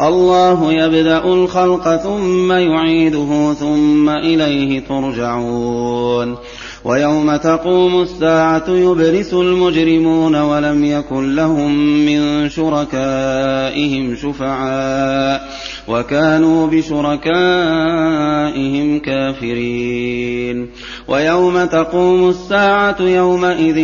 الله يبدأ الخلق ثم يعيده ثم إليه ترجعون. ويوم تقوم الساعة يبرس المجرمون ولم يكن لهم من شركائهم شفعاء وكانوا بشركائهم كافرين. ويوم تقوم الساعة يومئذ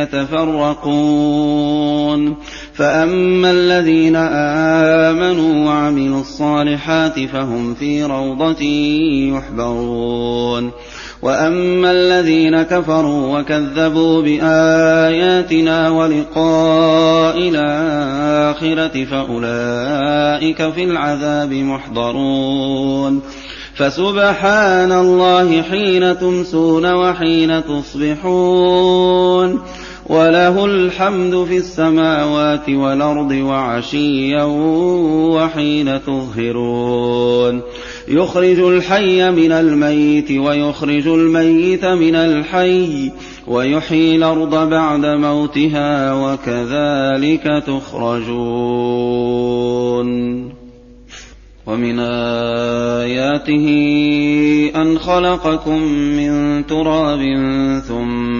يتفرقون. فأما الذين آمنوا وعملوا الصالحات فهم في روضة يحبرون وأما الذين كفروا وكذبوا بآياتنا ولقاء الآخرة فأولئك في العذاب محضرون فسبحان الله حين تمسون وحين تصبحون وله الحمد في السماوات والأرض وعشيا وحين تظهرون. يخرج الحي من الميت ويخرج الميت من الحي ويحيي الأرض بعد موتها وكذلك تخرجون. ومن آياته أن خلقكم من تراب ثم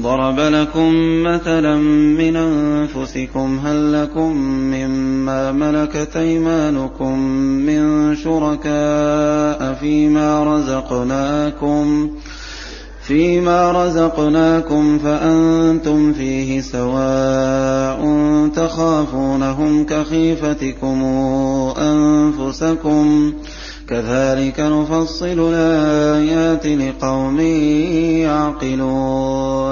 ضرب لكم مثلا من أنفسكم هل لكم مما ملكت أيمانكم من شركاء فيما رزقناكم ۖ فيما رزقناكم فأنتم فيه سواء تخافونهم كخيفتكم أنفسكم كذلك نفصل الآيات لقوم يعقلون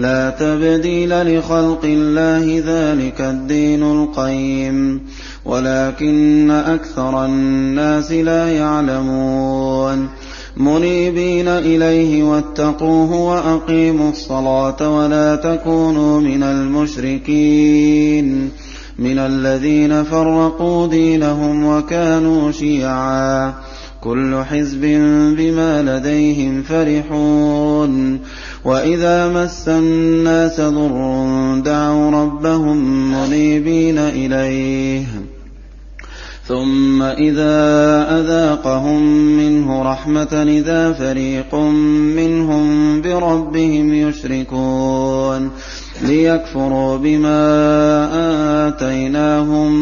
لا تبديل لخلق الله ذلك الدين القيم ولكن أكثر الناس لا يعلمون. منيبين إليه واتقوه وأقيموا الصلاة ولا تكونوا من المشركين. من الذين فرقوا دينهم وكانوا شيعا. كل حزب بما لديهم فرحون. وإذا مس الناس ضر دعوا ربهم منيبين إليه. ثم إذا أذاقهم منه رحمة إذا فريق منهم بربهم يشركون. ليكفروا بما آتيناهم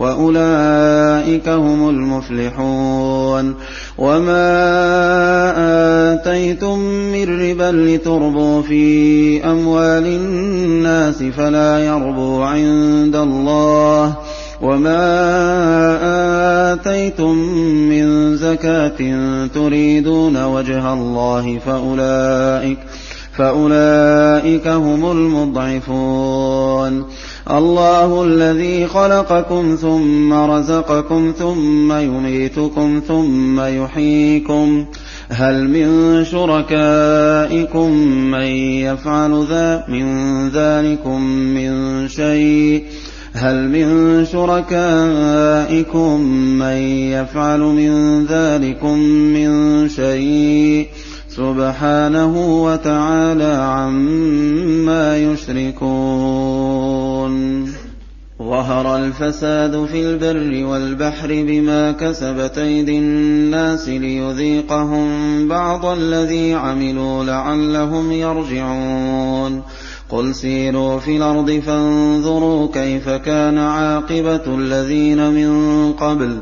وأولئك هم المفلحون. وما آتيتم من ربا لتربوا في أموال الناس فلا يربو عند الله. وما آتيتم من زكاة تريدون وجه الله فأولئك فأولئك هم المضعفون. الله الذي خلقكم ثم رزقكم ثم يميتكم ثم يحييكم هل من شركائكم من يفعل ذا من ذلكم من شيء هل من شركائكم من يفعل من ذلكم من شيء سبحانه وتعالى عما يشركون. ظهر الفساد في البر والبحر بما كسبت أيدي الناس ليذيقهم بعض الذي عملوا لعلهم يرجعون. قل سيروا في الأرض فانظروا كيف كان عاقبة الذين من قبل.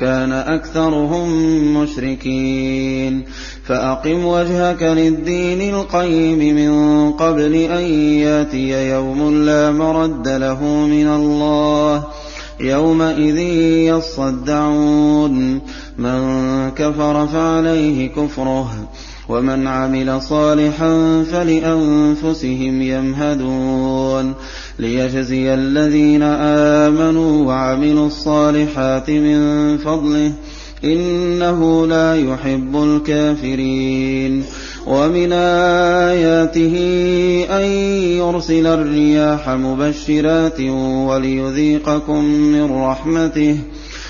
كان أكثرهم مشركين. فأقم وجهك للدين القيم من قبل أن يأتي يوم لا مرد له من الله. يومئذ يصدعون. من كفر فعليه كفره. ومن عمل صالحا فلأنفسهم يمهدون. ليجزي الذين آمنوا وعملوا الصالحات من فضله إنه لا يحب الكافرين. ومن آياته أن يرسل الرياح مبشرات وليذيقكم من رحمته.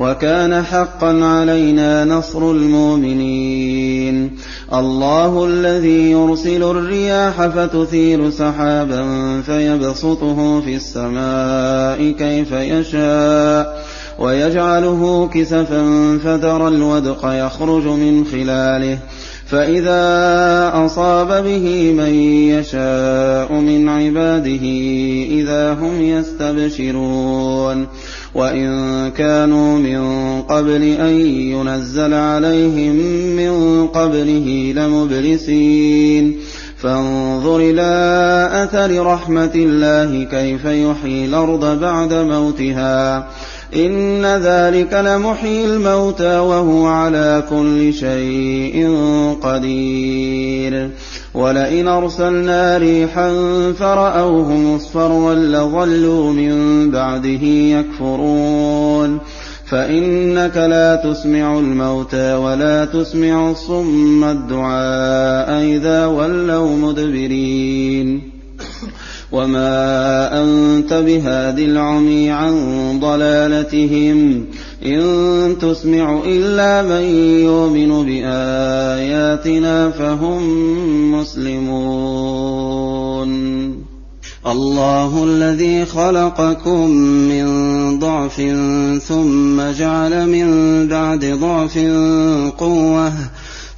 وكان حقا علينا نصر المؤمنين. الله الذي يرسل الرياح فتثير سحابا فيبسطه في السماء كيف يشاء ويجعله كسفا فترى الودق يخرج من خلاله. فإذا أصاب به من يشاء من عباده إذا هم يستبشرون. وإن كانوا من قبل أن ينزل عليهم من قبله لمبلسين. فانظر إلى أثر رحمة الله كيف يحيي الأرض بعد موتها. إن ذلك لمحيي الموتى وهو على كل شيء قدير. ولئن أرسلنا ريحا فرأوه مصفرا لظلوا من بعده يكفرون. فإنك لا تسمع الموتى ولا تسمع الصم الدعاء إذا ولوا مدبرين. وما أنت بهاد العمي عن ضلالتهم إن تسمع إلا من يؤمن بآياتنا فهم مسلمون الله الذي خلقكم من ضعف ثم جعل من بعد ضعف قوه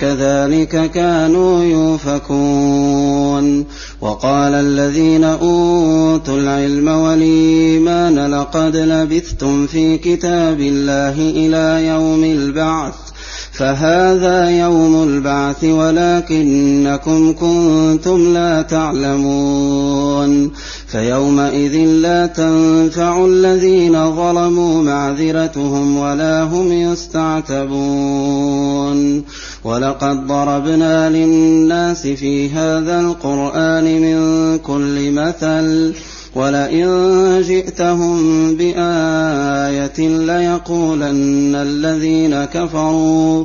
كذلك كانوا يؤفكون وقال الذين أوتوا العلم والإيمان لقد لبثتم في كتاب الله إلى يوم البعث. فهذا يوم البعث ولكنكم كنتم لا تعلمون فيومئذ لا تنفع الذين ظلموا معذرتهم ولا هم يستعتبون ولقد ضربنا للناس في هذا القرآن من كل مثل ولئن جئتهم بآية ليقولن الذين كفروا